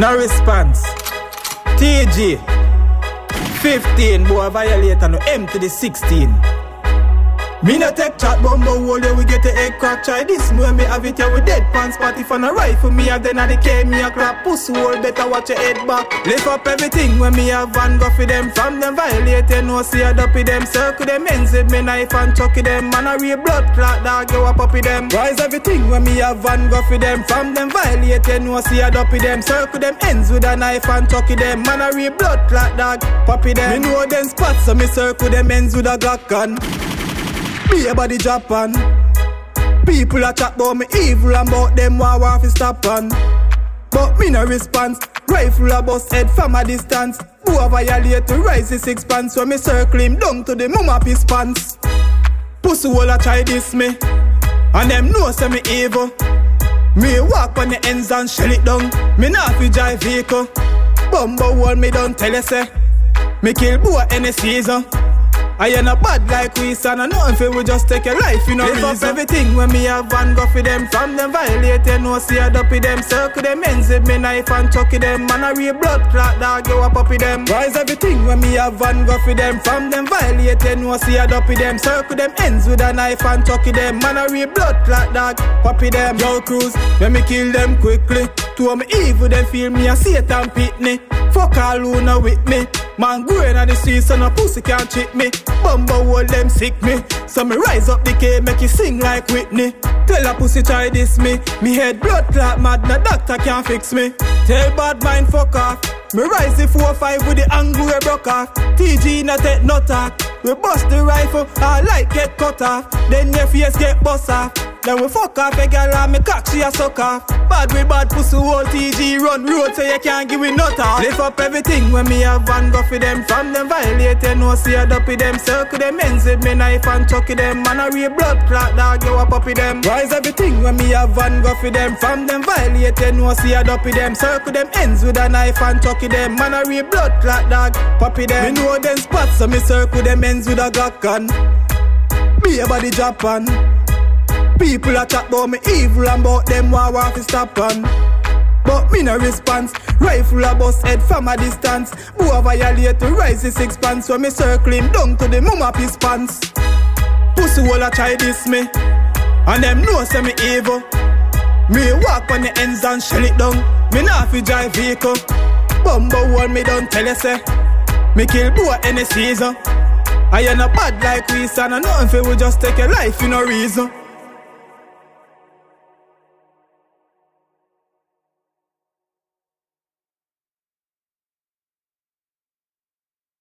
No response. TG. 15 boy violator no to the 16. Me no take chat bumbo hole yeah, we get a egg crack Try this when me have it here with dead. Pants Party for no rifle me have then I the K me a crap. Pussy hole better watch your head back. Lift up everything when me have van go for them. From them violate you know see a duppy them. Circle them ends with me knife and chucky them. Man a real blood clot dog you a puppy them. Rise everything when me have van go for them. From them violate you know see a duppy them. Circle them ends with a knife and chucky them. Man a real blood clot dog puppy them. Me know them spots so me circle them ends with a Glock gun be a body Japan. People a chat about me evil and about them why want to stop on. But me no response. Rifle a bust head from a distance. Who a violate to rise the six pants so me circle him down to the mama piss pants. Pussy will a try this me. And them know say me evil. Me walk on the ends and shell it down. Me not fi drive vehicle. Bumbo wall me don't tell you say. Me kill boy any season. I ain't a bad like we son and nothing we just take a life, you know Live reason. up everything when me have van go for them. From them violate, you know see a duppy them. Circle them ends with me knife and chucky them. Man a real blood clot dog, you a puppy them. Rise everything when me have van go for them. From them violate, you know see a duppy them. Circle them ends with a knife and chucky them. Man a real blood clot dog, puppy them. Yo cruise, when me kill them quickly To me evil, them feel me a Satan pitney Fuck all who no with me Man going on the streets so no pussy can't cheat me. Bumbo hold them sick me. So me rise up the K make you sing like Whitney. Tell a pussy try this me. Me head blood clot mad no doctor can't fix me. Tell bad mind fuck off. Me rise the 4-5 with the we broke off. TG not take no talk. We bust the rifle, our light get cut off. Then your face get bust off then we fuck off a girl and me cock she a suck off. Bad we bad pussy whole TG run road so you can't give me no talk. Lift up everything when me have van go for them. From them violate know see a duppy them. Circle them ends with me knife and chucky them. Man a real blood clot dog you a puppy them. Rise everything when me have van go for them. From them violate know see a duppy them. Circle them ends with a knife and chucky them. Man a real blood clot dog puppy them. Me know them spots so me circle them ends with a gun Be a body Japan People a chat about me evil and about them why want to stop on. But me no response. Rifle a bust head from a distance. Who a violate to rise the six pants so me circle him down to the mama piss pants. Pussy will a try this me, and them know say me evil. Me walk on the ends and shell it down. Me not fi drive vehicle. Bumbo wall me don't tell you say. Me kill boy any season. I ain't a bad like we son and nothing fi we just take a life in no reason.